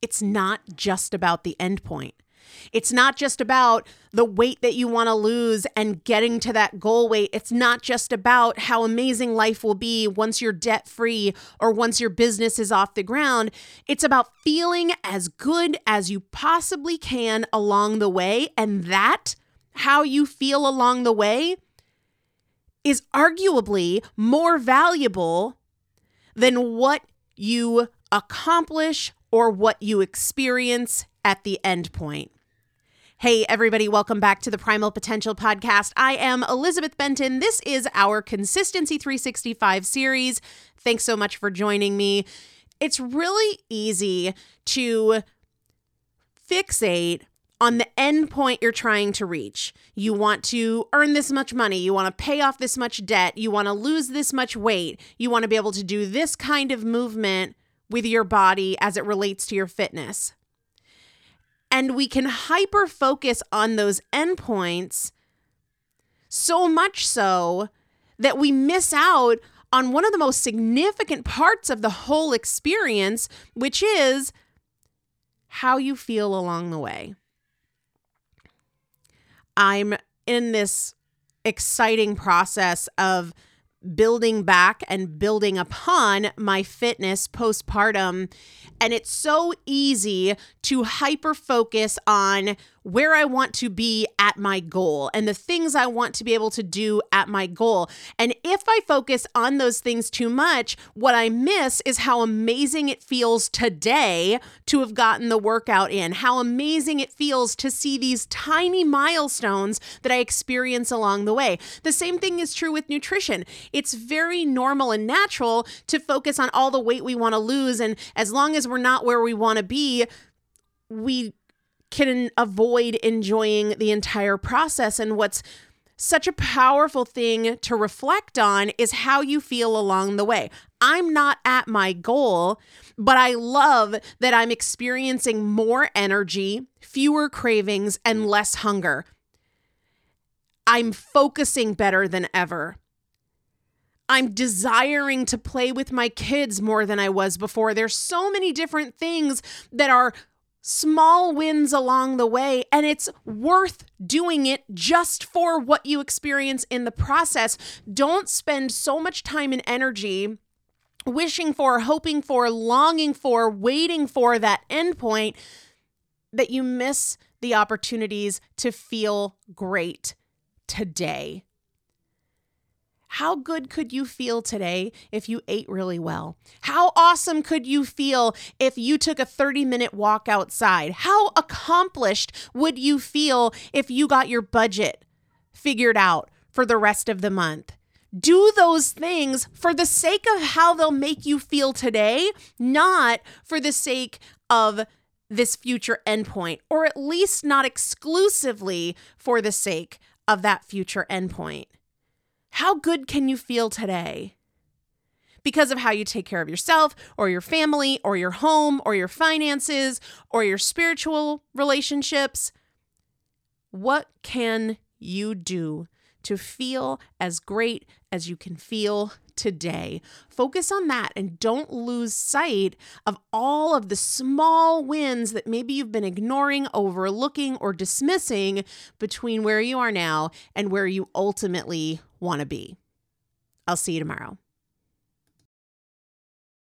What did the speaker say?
it's not just about the end point. It's not just about the weight that you want to lose and getting to that goal weight. It's not just about how amazing life will be once you're debt free or once your business is off the ground. It's about feeling as good as you possibly can along the way. And that, how you feel along the way, is arguably more valuable than what you accomplish or what you experience at the end point. Hey, everybody, welcome back to the Primal Potential Podcast. I am Elizabeth Benton. This is our Consistency 365 series. Thanks so much for joining me. It's really easy to fixate on the end point you're trying to reach. You want to earn this much money. You want to pay off this much debt. You want to lose this much weight. You want to be able to do this kind of movement with your body as it relates to your fitness. And we can hyper focus on those endpoints so much so that we miss out on one of the most significant parts of the whole experience, which is how you feel along the way. I'm in this exciting process of building back and building upon my fitness postpartum. And it's so easy to hyper focus on where I want to be at my goal and the things I want to be able to do at my goal. And if I focus on those things too much, what I miss is how amazing it feels today to have gotten the workout in, how amazing it feels to see these tiny milestones that I experience along the way. The same thing is true with nutrition. It's very normal and natural to focus on all the weight we want to lose. And as long as we're not where we want to be, we can avoid enjoying the entire process. And what's such a powerful thing to reflect on is how you feel along the way. I'm not at my goal, but I love that I'm experiencing more energy, fewer cravings, and less hunger. I'm focusing better than ever. I'm desiring to play with my kids more than I was before. There's so many different things that are small wins along the way, and it's worth doing it just for what you experience in the process. Don't spend so much time and energy wishing for, hoping for, longing for, waiting for that endpoint that you miss the opportunities to feel great today. How good could you feel today if you ate really well? How awesome could you feel if you took a 30 minute walk outside? How accomplished would you feel if you got your budget figured out for the rest of the month? Do those things for the sake of how they'll make you feel today, not for the sake of this future endpoint, or at least not exclusively for the sake of that future endpoint. How good can you feel today? Because of how you take care of yourself or your family or your home or your finances or your spiritual relationships. What can you do to feel as great as you can feel today. Focus on that and don't lose sight of all of the small wins that maybe you've been ignoring, overlooking, or dismissing between where you are now and where you ultimately want to be. I'll see you tomorrow.